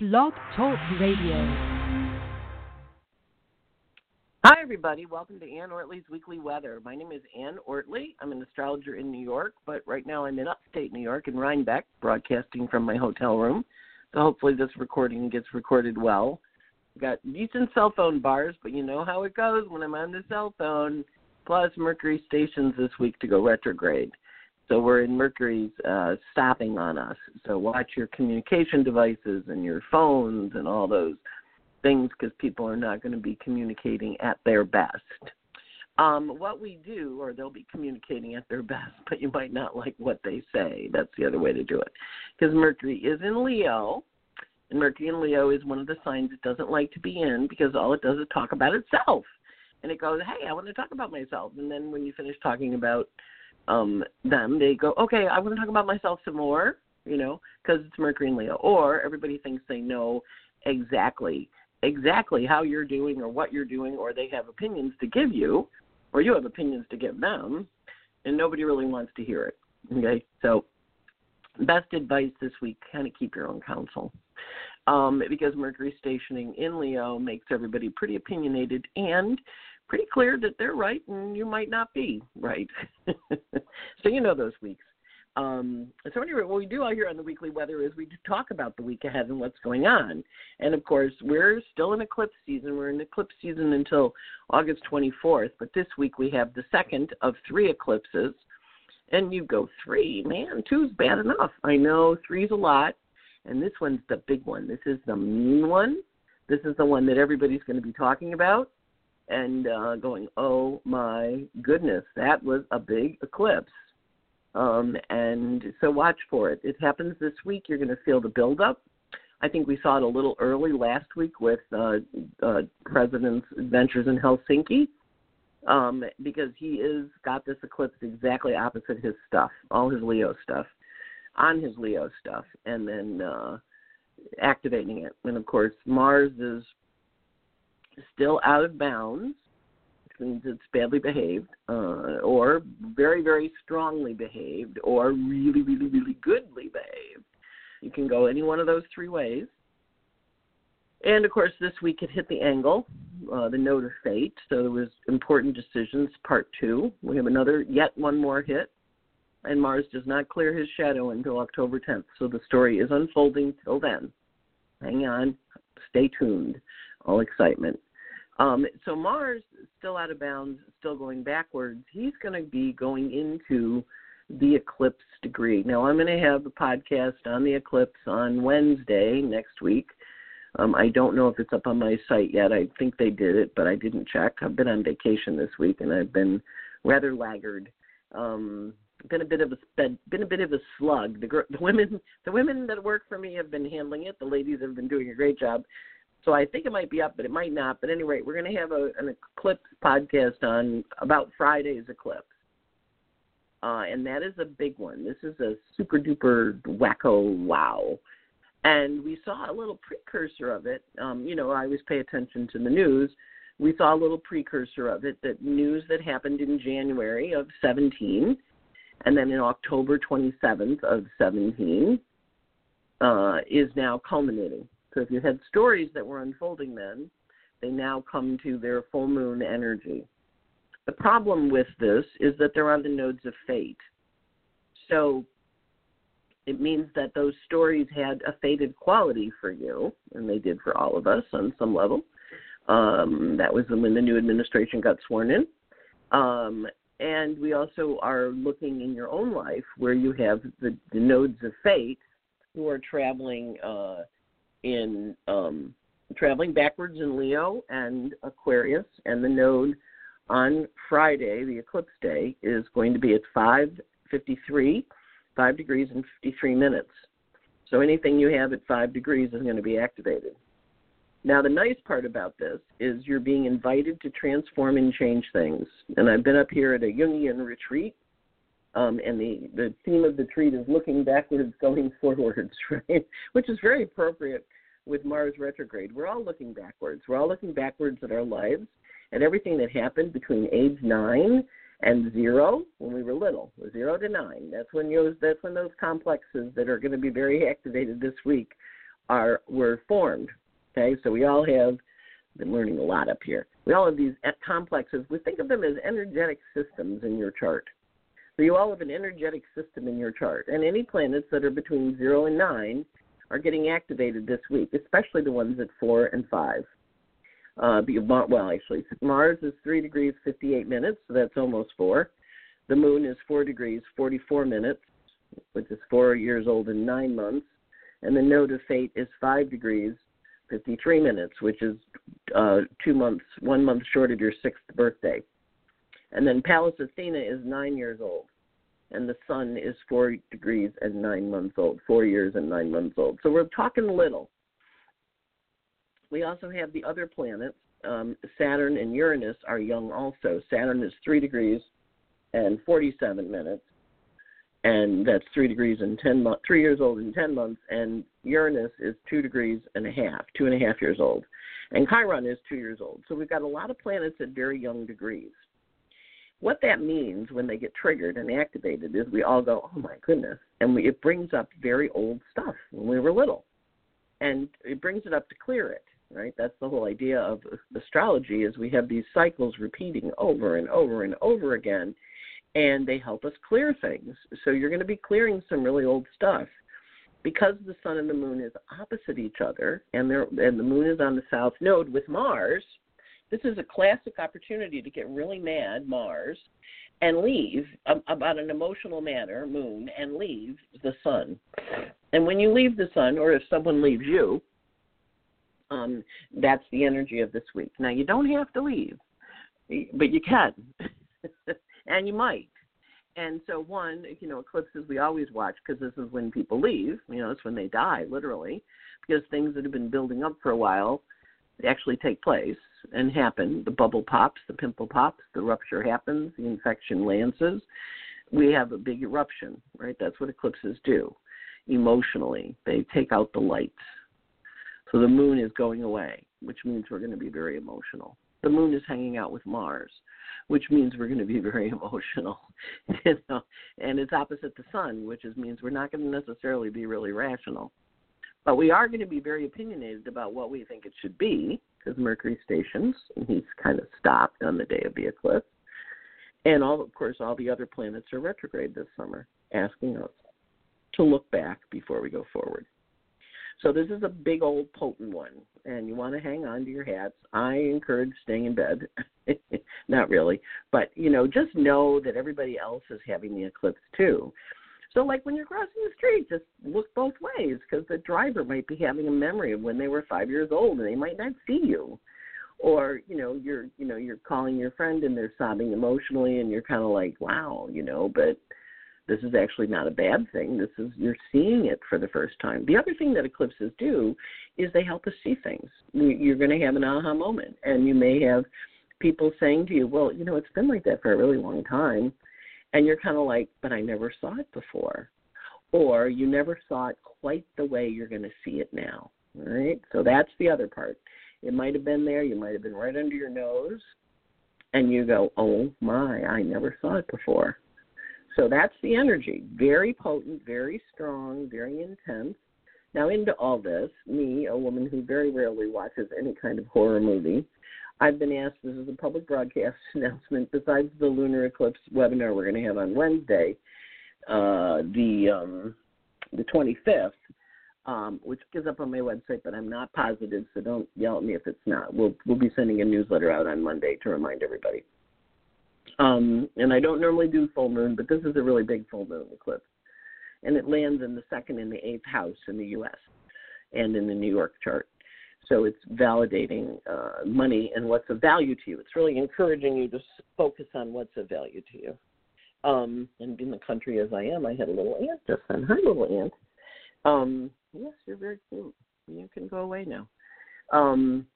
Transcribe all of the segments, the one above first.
Blog Talk Radio. Hi, everybody. Welcome to Anne Ortelee's Weekly Weather. My name is Anne Ortelee. I'm an astrologer in New York, but right now I'm in upstate New York in Rhinebeck, broadcasting from my hotel room. So hopefully this recording gets recorded well. I've got decent cell phone bars, but you know how it goes when I'm on the cell phone. Plus, Mercury stations this week to go retrograde. So we're in Mercury's uh, stopping on us. So watch your communication devices and your phones and all those things because people are not going to be communicating at their best. Um, what we do, or they'll be communicating at their best, but you might not like what they say. That's the other way to do it. Because Mercury is in Leo, and Mercury in Leo is one of the signs it doesn't like to be in because all it does is talk about itself. And it goes, hey, I want to talk about myself. And then when you finish talking about um them they go okay i want to talk about myself some more you know because it's mercury and leo. Or everybody thinks they know exactly exactly how you're doing or what you're doing or they have opinions to give you or you have opinions to give them and nobody really wants to hear it okay? So best advice this week kind of keep your own counsel. Um, because mercury stationing in leo makes everybody pretty opinionated and pretty clear that they're right and you might not be right. so you know those weeks. Um, so anyway, what we do out here on the weekly weather is we talk about the week ahead and what's going on. And of course, we're still in eclipse season. We're in eclipse season until August 24th. But this week we have the second of three eclipses. And you go three, man, two's bad enough. I know three's a lot, and this one's the big one. This is the mean one. This is the one that everybody's going to be talking about and uh, going, oh my goodness, that was a big eclipse. Um, and so watch for it. It happens this week. You're going to feel the buildup. I think we saw it a little early last week with uh, uh, President's Adventures in Helsinki, um, because he is got this eclipse exactly opposite his stuff, all his Leo stuff, on his Leo stuff, and then uh, activating it. And of course, Mars is still out of bounds, which means it's badly behaved, uh, or very, very strongly behaved, or really, really, really goodly behaved. You can go any one of those three ways. And of course, this week it hit the angle, uh, the node of fate. So there was important decisions, part two. We have another, yet one more hit, and Mars does not clear his shadow until October 10th. So the story is unfolding till then. Hang on, stay tuned. All excitement. Um, so Mars still out of bounds, still going backwards. He's going to be going into the eclipse degree. Now I'm going to have a podcast on the eclipse on Wednesday next week. Um, I don't know if it's up on my site yet. I think they did it, but I didn't check. I've been on vacation this week, and I've been rather laggard. Um, been a bit of a been, been a bit of a slug. The, the women the women that work for me have been handling it. The ladies have been doing a great job. So I think it might be up, but it might not. But anyway, we're going to have a, an eclipse podcast on about Friday's eclipse. Uh, and that is a big one. This is a super duper wacko wow. And we saw a little precursor of it. Um, you know, I always pay attention to the news. We saw a little precursor of it, that news that happened in January of 17, and then in October 27th of 17 uh, is now culminating. So if you had stories that were unfolding then, they now come to their full moon energy. The problem with this is that they're on the nodes of fate. So it means that those stories had a fated quality for you, and they did for all of us on some level. Um, that was when the new administration got sworn in. Um, and we also are looking in your own life where you have the, the nodes of fate who are traveling uh, in um, traveling backwards in Leo and Aquarius, and the node on Friday, the eclipse day, is going to be at 5:53, 5 degrees and 53 minutes. So anything you have at 5 degrees is going to be activated. Now, the nice part about this is you're being invited to transform and change things. And I've been up here at a Jungian retreat, um, and the, the theme of the treat is looking backwards, going forwards, right? Which is very appropriate with Mars retrograde. We're all looking backwards. We're all looking backwards at our lives and everything that happened between age nine and zero when we were little, zero to nine. That's when those that's when those complexes that are going to be very activated this week are were formed. Okay, so we all have been learning a lot up here. We all have these complexes. We think of them as energetic systems in your chart. So you all have an energetic system in your chart, and any planets that are between zero and nine are getting activated this week, especially the ones at four and five. Uh, well, actually, Mars is three degrees fifty-eight minutes, so that's almost four. The Moon is four degrees forty-four minutes, which is four years old and nine months, and the Node of Fate is five degrees 53 minutes, which is uh, two months, one month short of your sixth birthday. And then Pallas Athena is nine years old, and the Sun is four degrees and nine months old, four years and nine months old. So we're talking little. We also have the other planets. Um, Saturn and Uranus are young also. Saturn is three degrees and 47 minutes, and that's three degrees and ten months, three years old and ten months, and Uranus is two degrees and a half, two and a half years old, and Chiron is two years old. So we've got a lot of planets at very young degrees. What that means when they get triggered and activated is we all go, oh my goodness, and we, it brings up very old stuff when we were little, and it brings it up to clear it. Right, that's the whole idea of astrology is we have these cycles repeating over and over and over again, and they help us clear things. So you're going to be clearing some really old stuff. Because the sun and the moon is opposite each other, and they're, and the moon is on the south node with Mars, this is a classic opportunity to get really mad, Mars, and leave um, about an emotional matter, moon, and leave the sun. And when you leave the sun, or if someone leaves you, um, that's the energy of this week. Now you don't have to leave, but you can. and you might. And so, one, you know, eclipses we always watch because this is when people leave. You know, it's when they die, literally, because things that have been building up for a while actually take place and happen. The bubble pops, the pimple pops, the rupture happens, the infection lances. We have a big eruption, right? That's what eclipses do emotionally. They take out the lights. So the moon is going away, which means we're going to be very emotional. The moon is hanging out with Mars which means we're going to be very emotional, you know. And it's opposite the sun, which is, means we're not going to necessarily be really rational, but we are going to be very opinionated about what we think it should be because Mercury stations, and he's kind of stopped on the day of the eclipse, and all, of course, all the other planets are retrograde this summer, asking us to look back before we go forward. So this is a big old potent one, and you want to hang on to your hats. I encourage staying in bed. Not really, but you know, just know that everybody else is having the eclipse too. So, like when you're crossing the street, just look both ways because the driver might be having a memory of when they were five years old and they might not see you. Or you know you're you know you're calling your friend and they're sobbing emotionally and you're kind of like wow you know but this is actually not a bad thing. This is you're seeing it for the first time. The other thing that eclipses do is they help us see things. You're going to have an aha moment, and you may have people saying to you, "Well, you know, it's been like that for a really long time," and you're kind of like, "But I never saw it before," or you never saw it quite the way you're going to see it now. Right? So that's the other part. It might have been there. You might have been right under your nose, and you go, "Oh my, I never saw it before." So that's the energy. Very potent, very strong, very intense. Now, into all this, me, a woman who very rarely watches any kind of horror movie, I've been asked this is a public broadcast announcement. Besides the lunar eclipse webinar we're going to have on Wednesday, uh, the um, the 25th, um, which is up on my website, but I'm not positive, so don't yell at me if it's not. We'll we'll be sending a newsletter out on Monday to remind everybody. Um, and I don't normally do full moon, but this is a really big full moon eclipse. And it lands in the second and the eighth house in the U.S. and in the New York chart. So it's validating uh, money and what's of value to you. It's really encouraging you to focus on what's of value to you. Um, and in the country as I am, I had a little ant just then. Hi, little ant. Um, yes, you're very cute. You can go away now. Um,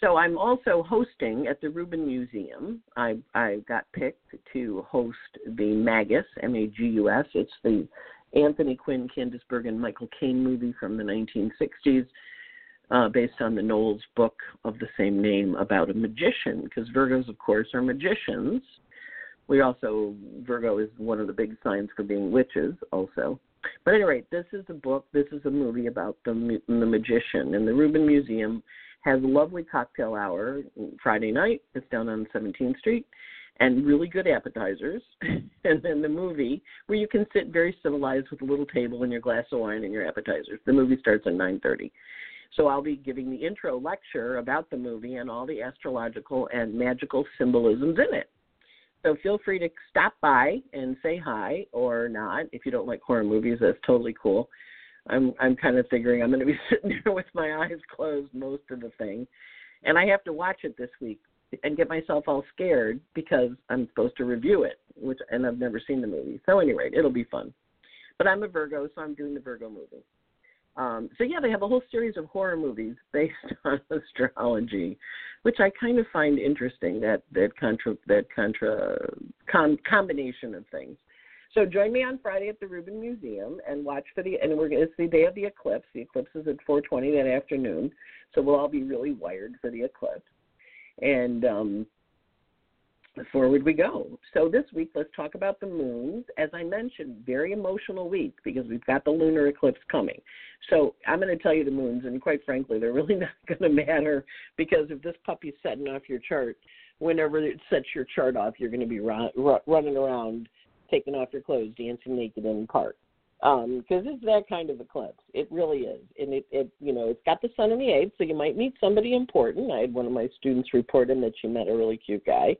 so I'm also hosting at the Rubin Museum. I I got picked to host the Magus M A G U S. It's the Anthony Quinn, Candice Bergen, Michael Caine movie from the 1960s, uh, based on the Fowles book of the same name about a magician. Because Virgos, of course, are magicians. We also Virgo is one of the big signs for being witches, also. But anyway, this is a book. This is a movie about the the magician, and the Rubin Museum has a lovely cocktail hour Friday night. It's down on 17th Street, and really good appetizers. and then the movie where you can sit very civilized with a little table and your glass of wine and your appetizers. The movie starts at 9:30. So I'll be giving the intro lecture about the movie and all the astrological and magical symbolisms in it. So feel free to stop by and say hi or not. If you don't like horror movies, that's totally cool. I'm I'm kind of figuring I'm going to be sitting there with my eyes closed most of the thing, and I have to watch it this week and get myself all scared because I'm supposed to review it, which and I've never seen the movie. So anyway, it'll be fun. But I'm a Virgo, so I'm doing the Virgo movie. Um, so yeah, they have a whole series of horror movies based on astrology, which I kind of find interesting. That that contra that contra com, combination of things. So join me on Friday at the Rubin Museum and watch for the and we're it's the day of the eclipse. The eclipse is at 4:20 that afternoon, so we'll all be really wired for the eclipse. And um, forward we go. So this week, let's talk about the moons. As I mentioned, very emotional week because we've got the lunar eclipse coming. So I'm going to tell you the moons, and quite frankly, they're really not going to matter because if this puppy's setting off your chart, whenever it sets your chart off, you're going to be run, running around, taking off your clothes, dancing naked in the park. Because um, it's that kind of eclipse. It really is, and it, it, you know, it's got the sun in the eighth, so you might meet somebody important. I had one of my students report in that she met a really cute guy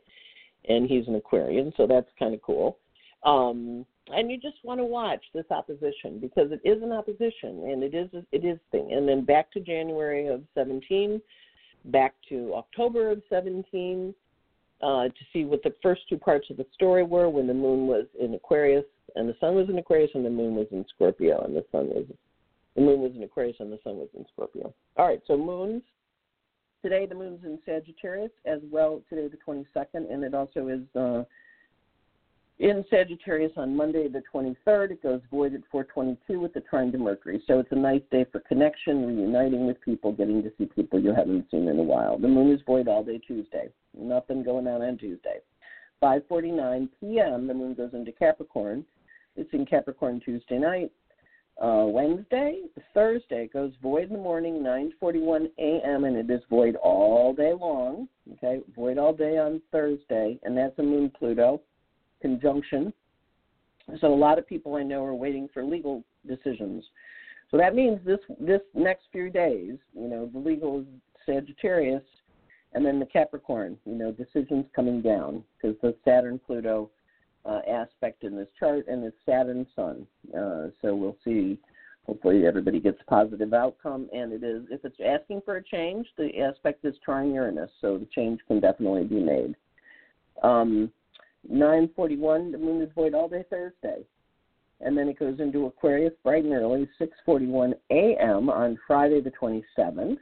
and he's an Aquarian, so that's kind of cool. Um, and you just want to watch this opposition because it is an opposition and it is it is thing. And then back to January of 17, back to October of 17, uh, to see what the first two parts of the story were when the moon was in Aquarius and the sun was in Aquarius and the moon was in Scorpio and the sun was the moon was in Aquarius and the sun was in Scorpio. All right, so moons today the moon's in Sagittarius as well today the 22nd, and it also is uh, in Sagittarius on Monday the 23rd. It goes void at 422 with the trine to Mercury. So it's a nice day for connection, reuniting with people, getting to see people you haven't seen in a while. The moon is void all day Tuesday. Nothing going on on Tuesday. 5:49 p.m. the moon goes into Capricorn. It's in Capricorn Tuesday night uh, Wednesday, Thursday it goes void in the morning, 9:41 a.m. and it is void all day long. Okay, void all day on Thursday, and that's a Moon Pluto conjunction. So a lot of people I know are waiting for legal decisions. So that means this this next few days, you know, the legal Sagittarius, and then the Capricorn, you know, decisions coming down because the Saturn Pluto uh, aspect in this chart, and it's Saturn Sun. Uh, so we'll see. Hopefully, everybody gets a positive outcome. And it is, if it's asking for a change, the aspect is trine Uranus, so the change can definitely be made. Um, 9:41, the moon is void all day Thursday, and then it goes into Aquarius bright and early, 6:41 a.m. on Friday the 27th,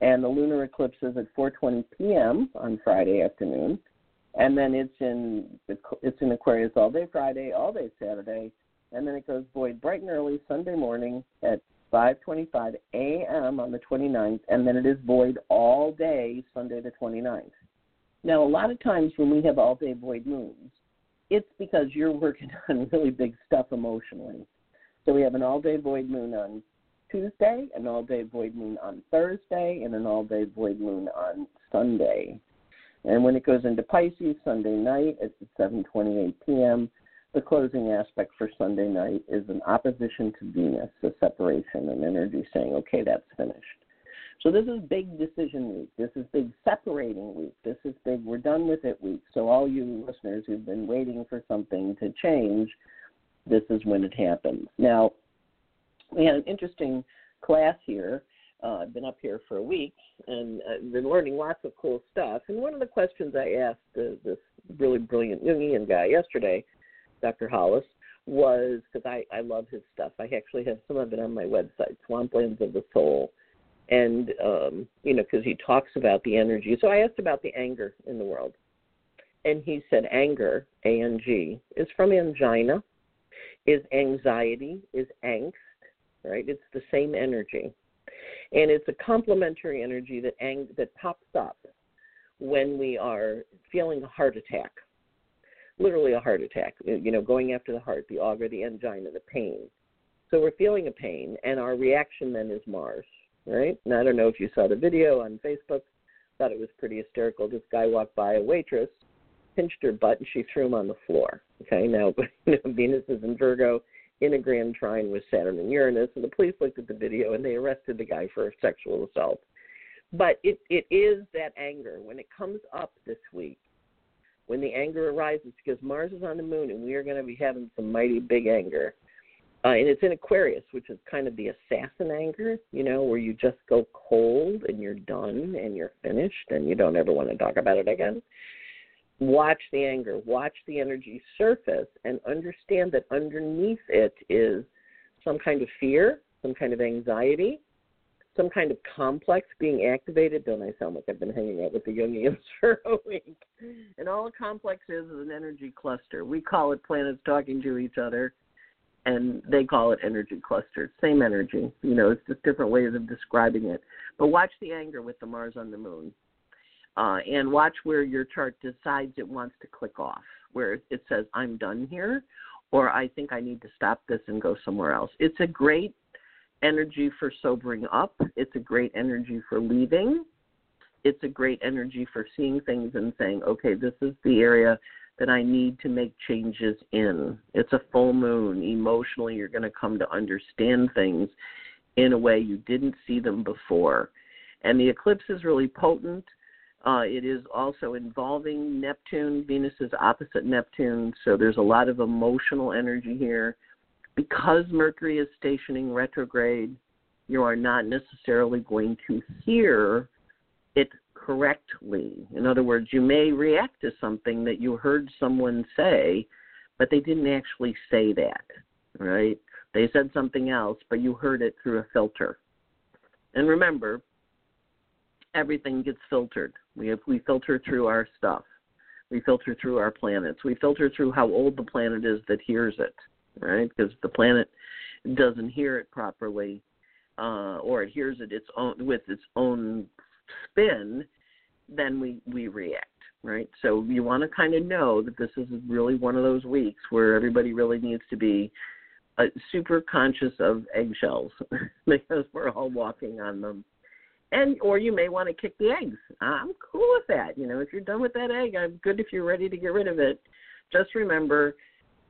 and the lunar eclipse is at 4:20 p.m. on Friday afternoon and then it's in it's in Aquarius all day Friday, all day Saturday, and then it goes void bright and early Sunday morning at 5:25 a.m. on the 29th, and then it is void all day Sunday the 29th. Now, a lot of times when we have all day void moons, it's because you're working on really big stuff emotionally. So we have an all day void moon on Tuesday, an all day void moon on Thursday, and an all day void moon on Sunday. And when it goes into Pisces Sunday night at 7:28 p.m., the closing aspect for Sunday night is an opposition to Venus, a separation, an energy saying, "Okay, that's finished." So this is big decision week. This is big separating week. This is big we're done with it week. So all you listeners who've been waiting for something to change, this is when it happens. Now, we had an interesting class here uh, I've been up here for a week and I've been learning lots of cool stuff. And one of the questions I asked uh, this really brilliant Jungian guy yesterday, Dr. Hollis, was because I, I love his stuff. I actually have some of it on my website, Swamplands of the Soul. And, um, you know, because he talks about the energy. So I asked about the anger in the world. And he said anger, A N G, is from angina, is anxiety, is angst, right? It's the same energy and it's a complementary energy that ang- that pops up when we are feeling a heart attack, literally a heart attack. You know, going after the heart, the auger, the angina, the pain. So we're feeling a pain, and our reaction then is Mars, right? And I don't know if you saw the video on Facebook. Thought it was pretty hysterical. This guy walked by a waitress, pinched her butt, and she threw him on the floor. Okay, now Venus is in Virgo in a grand trine with Saturn and Uranus, and the police looked at the video and they arrested the guy for sexual assault. But it, it is that anger when it comes up this week, when the anger arises, because Mars is on the moon and we are going to be having some mighty big anger. Uh, and it's in Aquarius, which is kind of the assassin anger, you know, where you just go cold and you're done and you're finished and you don't ever want to talk about it again watch the anger, watch the energy surface, and understand that underneath it is some kind of fear, some kind of anxiety, some kind of complex being activated. Don't I sound like I've been hanging out with the Jungians for a week? And all a complex is is an energy cluster. We call it planets talking to each other, and they call it energy clusters. Same energy. You know, it's just different ways of describing it. But watch the anger with the Mars on the moon uh, and watch where your chart decides it wants to click off, where it says, I'm done here, or I think I need to stop this and go somewhere else. It's a great energy for sobering up, it's a great energy for leaving, it's a great energy for seeing things and saying, okay, this is the area that I need to make changes in. It's a full moon. Emotionally, you're going to come to understand things in a way you didn't see them before. And the eclipse is really potent uh, it is also involving Neptune. Venus is opposite Neptune, so there's a lot of emotional energy here. Because Mercury is stationing retrograde, you are not necessarily going to hear it correctly. In other words, you may react to something that you heard someone say, but they didn't actually say that, right? They said something else, but you heard it through a filter. And remember, everything gets filtered. We have, we filter through our stuff. We filter through our planets. We filter through how old the planet is that hears it, right? Because the planet doesn't hear it properly, uh, or it hears it its own with its own spin, then we we react, right? So you want to kind of know that this is really one of those weeks where everybody really needs to be uh, super conscious of eggshells because we're all walking on them and or you may want to kick the eggs. I'm cool with that. You know, if you're done with that egg, I'm good if you're ready to get rid of it. Just remember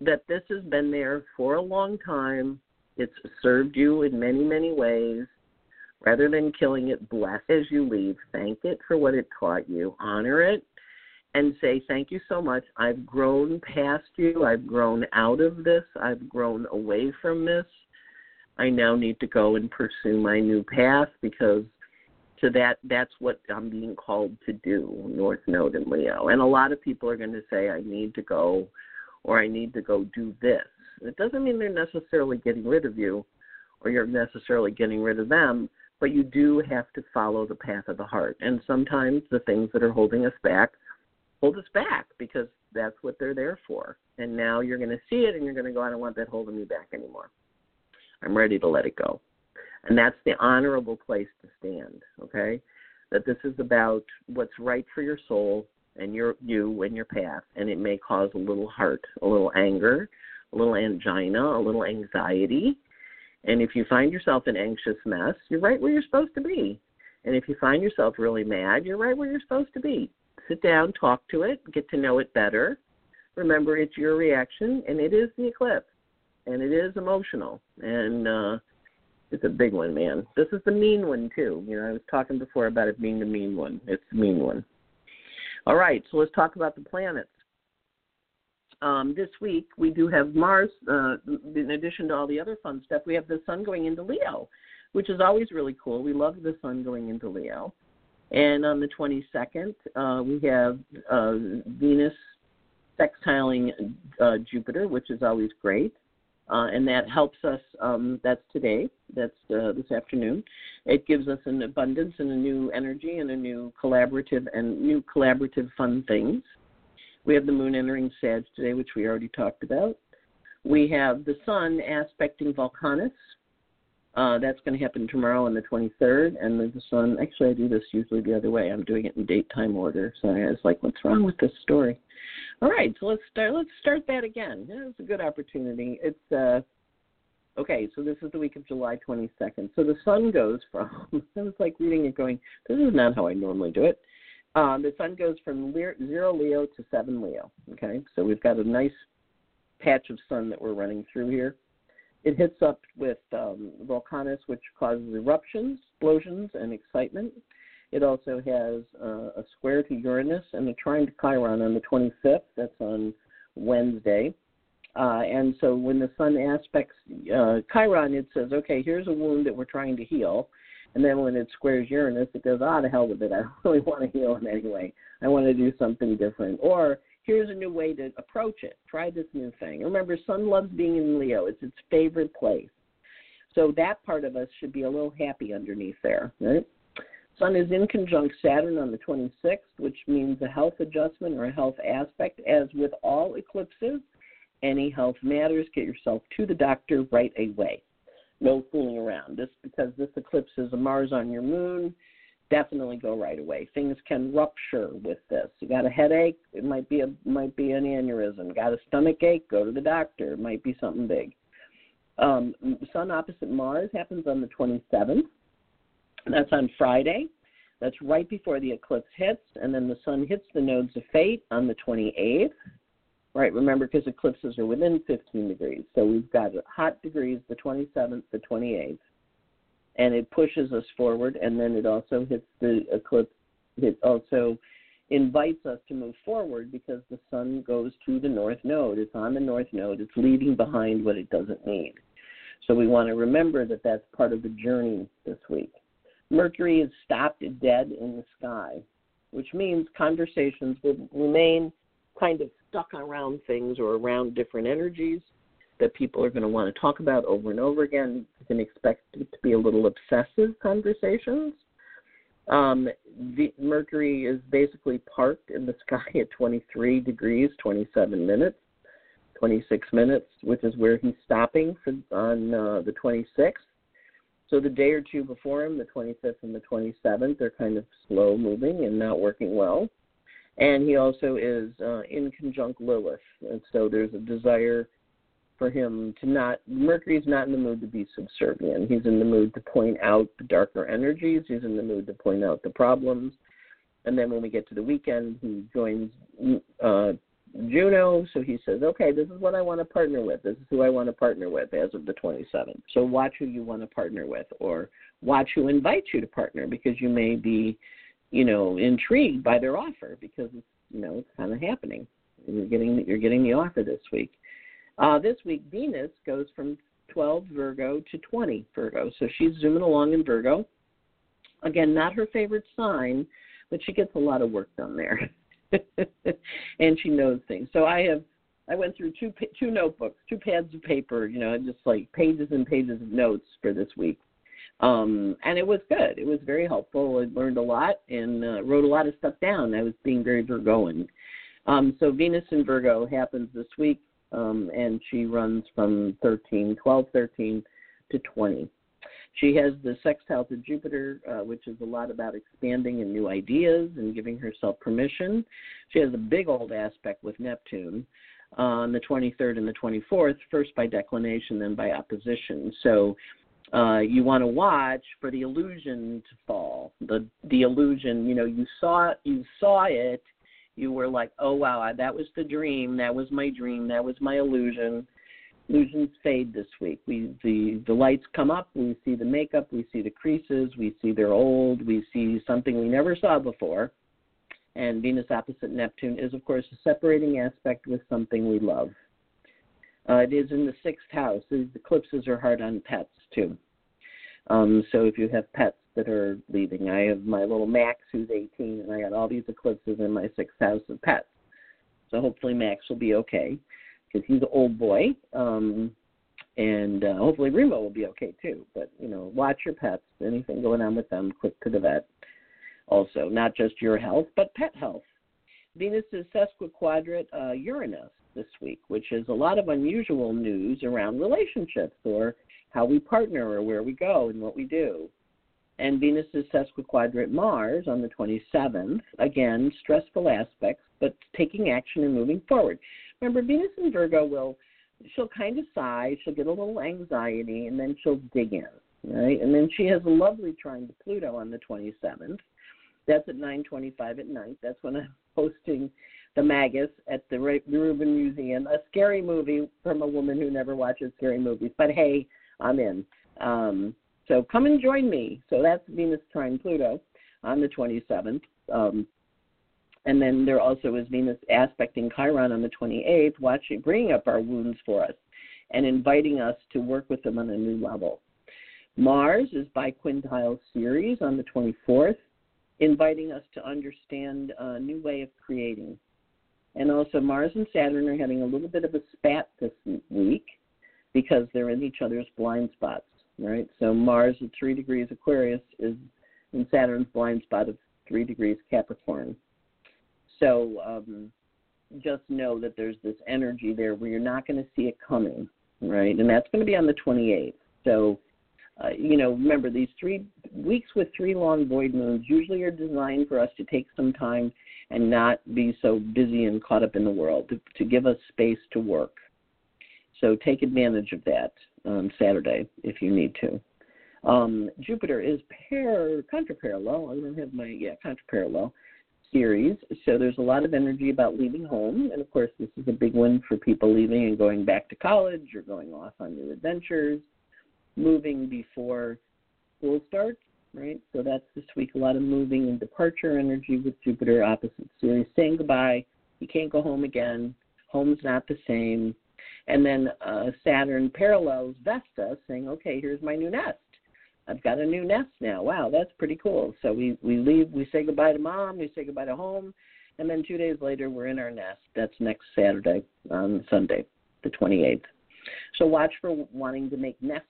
that this has been there for a long time. It's served you in many, many ways. Rather than killing it, bless as you leave. Thank it for what it taught you. Honor it and say, Thank you so much. I've grown past you. I've grown out of this. I've grown away from this. I now need to go and pursue my new path because so that that's what I'm being called to do, North Node and Leo. And a lot of people are going to say, I need to go or I need to go do this. It doesn't mean they're necessarily getting rid of you or you're necessarily getting rid of them, but you do have to follow the path of the heart. And sometimes the things that are holding us back hold us back because that's what they're there for. And now you're going to see it and you're going to go, I don't want that holding me back anymore. I'm ready to let it go. And that's the honorable place to stand, okay? That this is about what's right for your soul and your you and your path, and it may cause a little heart, a little anger, a little angina, a little anxiety. And if you find yourself an anxious mess, you're right where you're supposed to be. And if you find yourself really mad, you're right where you're supposed to be. Sit down, talk to it, get to know it better. Remember, it's your reaction, and it is the eclipse, and it is emotional. And uh, it's a big one, man. This is the mean one too. You know, I was talking before about it being the mean one. It's the mean one. All right, so let's talk about the planets. Um, this week we do have Mars. Uh, in addition to all the other fun stuff, we have the Sun going into Leo, which is always really cool. We love the Sun going into Leo. And on the 22nd, uh, we have uh, Venus sextiling uh, Jupiter, which is always great uh, and that helps us. Um, that's today. That's uh, this afternoon. It gives us an abundance and a new energy and a new collaborative and new collaborative fun things. We have the moon entering Sag today, which we already talked about. We have the sun aspecting Vulcanus. Uh, that's going to happen tomorrow on the 23rd, and the sun. Actually, I do this usually the other way. I'm doing it in date time order. So I was like, "What's wrong with this story?" All right, so let's start. Let's start that again. It's a good opportunity. It's uh, Okay, so this is the week of July 22nd. So the sun goes from, I was like reading it going, this is not how I normally do it. Um, the sun goes from zero Leo to seven Leo. Okay, so we've got a nice patch of sun that we're running through here. It hits up with um, which causes eruptions, explosions, and excitement. It also has uh, a square to Uranus and a trine to Chiron on the 25th. That's on Wednesday. Uh, and so when the sun aspects uh, Chiron, it says, okay, here's a wound that we're trying to heal. And then when it squares Uranus, it goes, ah, the hell with it. I don't really want to heal in anyway. I want to do something different. Or here's a new way to approach it. Try this new thing. Remember, Sun loves being in Leo. It's its favorite place. So that part of us should be a little happy underneath there, right? Sun is in conjunct Saturn on the 26th, which means a health adjustment or a health aspect. As with all eclipses, any health matters, get yourself to the doctor right away. No fooling around. This because this eclipse is a Mars on your moon. Definitely go right away. Things can rupture with this. You got a headache? It might be a might be an aneurysm. Got a stomach ache? Go to the doctor. It might be something big. Um, Sun opposite Mars happens on the 27th. That's on Friday. That's right before the eclipse hits, and then the Sun hits the nodes of fate on the 28th right? Remember, because eclipses are within 15 degrees. So we've got hot degrees, the 27th, the 28th, and it pushes us forward, and then it also hits the eclipse. It also invites us to move forward because the sun goes to the north node. It's on the north node. It's leaving behind what it doesn't need. So we want to remember that that's part of the journey this week. Mercury is stopped dead in the sky, which means conversations will remain kind of stuck around things or around different energies that people are going to want to talk about over and over again. You can expect it to be a little obsessive conversations. Um, the, Mercury is basically parked in the sky at 23 degrees, 27 minutes, 26 minutes, which is where he's stopping for, on uh, the 26th. So the day or two before him, the 25th and the 27th, they're kind of slow moving and not working well and he also is uh, in conjunct Lilith, and so there's a desire for him to not. Mercury's not in the mood to be subservient. He's in the mood to point out the darker energies. He's in the mood to point out the problems, and then when we get to the weekend, he joins uh, Juno. So he says, "Okay, this is what I want to partner with. This is who I want to partner with as of the 27th. So watch who you want to partner with, or watch who invites you to partner, because you may be." you know, intrigued by their offer because it's you know it's kind of happening. You're getting you're getting the offer this week. Uh, this week Venus goes from 12 Virgo to 20 Virgo, so she's zooming along in Virgo. Again, not her favorite sign, but she gets a lot of work done there, and she knows things. So I have I went through two two notebooks, two pads of paper, you know, just like pages and pages of notes for this week. Um, and it was good. It was very helpful. I learned a lot and uh, wrote a lot of stuff down. I was being very Virgoan. Um, so Venus in Virgo happens this week, um, and she runs from 13, 12, 13 to 20. She has the sextile to Jupiter, uh, which is a lot about expanding and new ideas and giving herself permission. She has a big old aspect with Neptune on the 23rd and the 24th, first by declination, then by opposition. So uh, you want to watch for the illusion to fall. The the illusion, you know, you saw you saw it, you were like, oh wow, that was the dream, that was my dream, that was my illusion. Illusions fade this week. We the the lights come up, we see the makeup, we see the creases, we see they're old, we see something we never saw before. And Venus opposite Neptune is of course a separating aspect with something we love. Uh, it is in the sixth house. The eclipses are hard on pets too. Um, so if you have pets that are leaving, I have my little Max who's 18, and I got all these eclipses in my sixth house of pets. So hopefully Max will be okay because he's an old boy. Um, and uh, hopefully Remo will be okay too. But you know, watch your pets. Anything going on with them, quick to the vet. Also, not just your health, but pet health. Venus is sesquiquadrate uh, Uranus this week, which is a lot of unusual news around relationships or how we partner or where we go and what we do. And Venus is sesquiquadrate Mars on the 27th. Again, stressful aspects, but taking action and moving forward. Remember, Venus and Virgo will she'll kind of sigh, she'll get a little anxiety, and then she'll dig in, right? And then she has a lovely trine to Pluto on the 27th. That's at 9:25 at night. That's when I'm hosting the Magus at the Rubin Museum, a scary movie from a woman who never watches scary movies. But hey, I'm in. Um, so come and join me. So that's Venus trine Pluto on the 27th. Um, and then there also is Venus aspecting Chiron on the 28th, watching, bringing up our wounds for us and inviting us to work with them on a new level. Mars is biquintile Ceres on the 24th, inviting us to understand a new way of creating. And also, Mars and Saturn are having a little bit of a spat this week because they're in each other's blind spots, right? So, Mars at three degrees Aquarius is in Saturn's blind spot of three degrees Capricorn. So um, just know that there's this energy there where you're not going to see it coming, right? And that's going to be on the 28th. So, uh, you know, remember these three weeks with three long void moons usually are designed for us to take some time and not be so busy and caught up in the world, to, to give us space to work. So take advantage of that on Saturday if you need to. Um, Jupiter is pair contraparallel. I don't have my yeah contraparallel Ceres. So there's a lot of energy about leaving home. And of course, this is a big one for people leaving and going back to college or going off on new adventures, moving before school starts, right? So that's this week a lot of moving and departure energy with Jupiter opposite Ceres, saying goodbye. You can't go home again. Home's not the same. And then uh, Saturn parallels Vesta, saying, okay, here's my new nest. I've got a new nest now. Wow, that's pretty cool. So we we leave, we say goodbye to mom, we say goodbye to home, and then two days later we're in our nest. That's next Saturday, on Sunday, the 28th. So watch for wanting to make nests.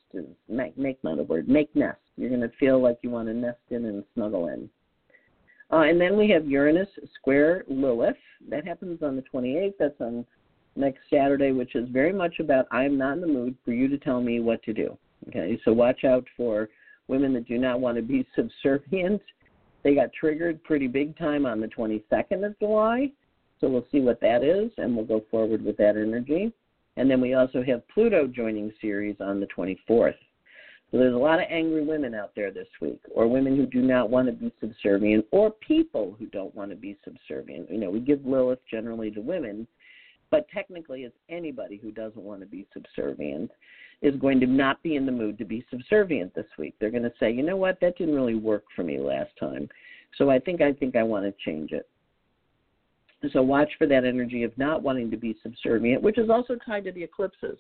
Make make not a word. Make nests. You're going to feel like you want to nest in and snuggle in. Uh, and then we have Uranus square Lilith. That happens on the 28th. That's on next Saturday, which is very much about I'm not in the mood for you to tell me what to do. Okay, so watch out for women that do not want to be subservient. They got triggered pretty big time on the 22nd of July. So we'll see what that is, and we'll go forward with that energy. And then we also have Pluto joining Ceres on the 24th. So there's a lot of angry women out there this week, or women who do not want to be subservient, or people who don't want to be subservient. You know, we give Lilith generally to women, but technically it's anybody who doesn't want to be subservient is going to not be in the mood to be subservient this week. They're going to say, you know what, that didn't really work for me last time. So I think I think I want to change it. So watch for that energy of not wanting to be subservient, which is also tied to the eclipses.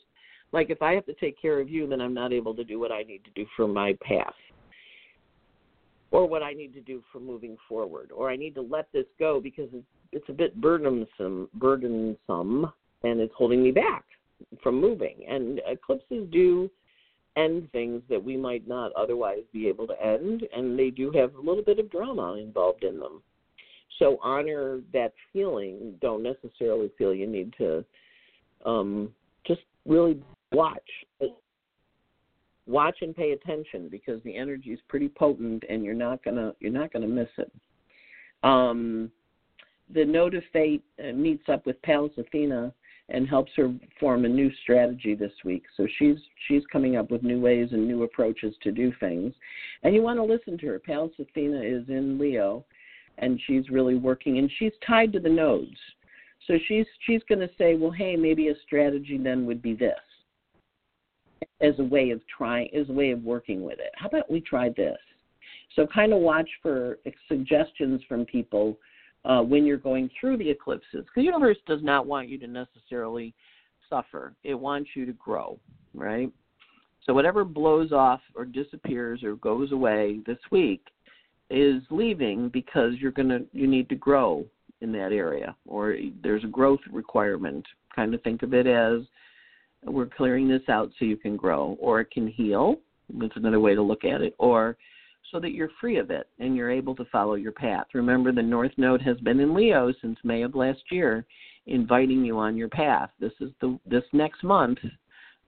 Like if I have to take care of you, then I'm not able to do what I need to do for my path. Or what I need to do for moving forward, or I need to let this go because it's, it's a bit burdensome, burdensome, and it's holding me back from moving. And eclipses do end things that we might not otherwise be able to end, and they do have a little bit of drama involved in them. So honor that feeling. Don't necessarily feel you need to um, just really watch. Watch and pay attention because the energy is pretty potent, and you're not gonna you're not gonna miss it. Um, the Node of Fate uh, meets up with Pallas Athena and helps her form a new strategy this week. So she's she's coming up with new ways and new approaches to do things. And you want to listen to her. Pallas Athena is in Leo and she's really working and she's tied to the nodes. So she's she's going to say, well, hey, maybe a strategy then would be this as a way of trying as a way of working with it. How about we try this? So kind of watch for suggestions from people uh, when you're going through the eclipses. Because the universe does not want you to necessarily suffer, it wants you to grow, right? So whatever blows off or disappears or goes away this week is leaving because you're going to you need to grow in that area or there's a growth requirement. Kind of think of it as we're clearing this out so you can grow or it can heal. That's another way to look at it. Or so that you're free of it and you're able to follow your path. Remember, the North Node has been in Leo since May of last year, inviting you on your path. This is the this next month.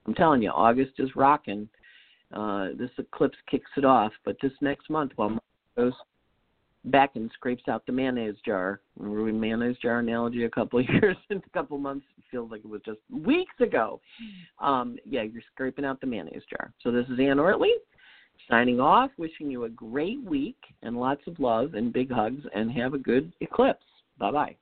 I'm telling you, August is rocking. Uh, this eclipse kicks it off, but this next month, while Mars goes, back and scrapes out the mayonnaise jar. Remember mayonnaise jar analogy a couple of years, a couple months. It feels like it was just weeks ago. Um, yeah, you're scraping out the mayonnaise jar. So this is Anne Ortelee signing off, wishing you a great week and lots of love and big hugs, and have a good eclipse. Bye bye.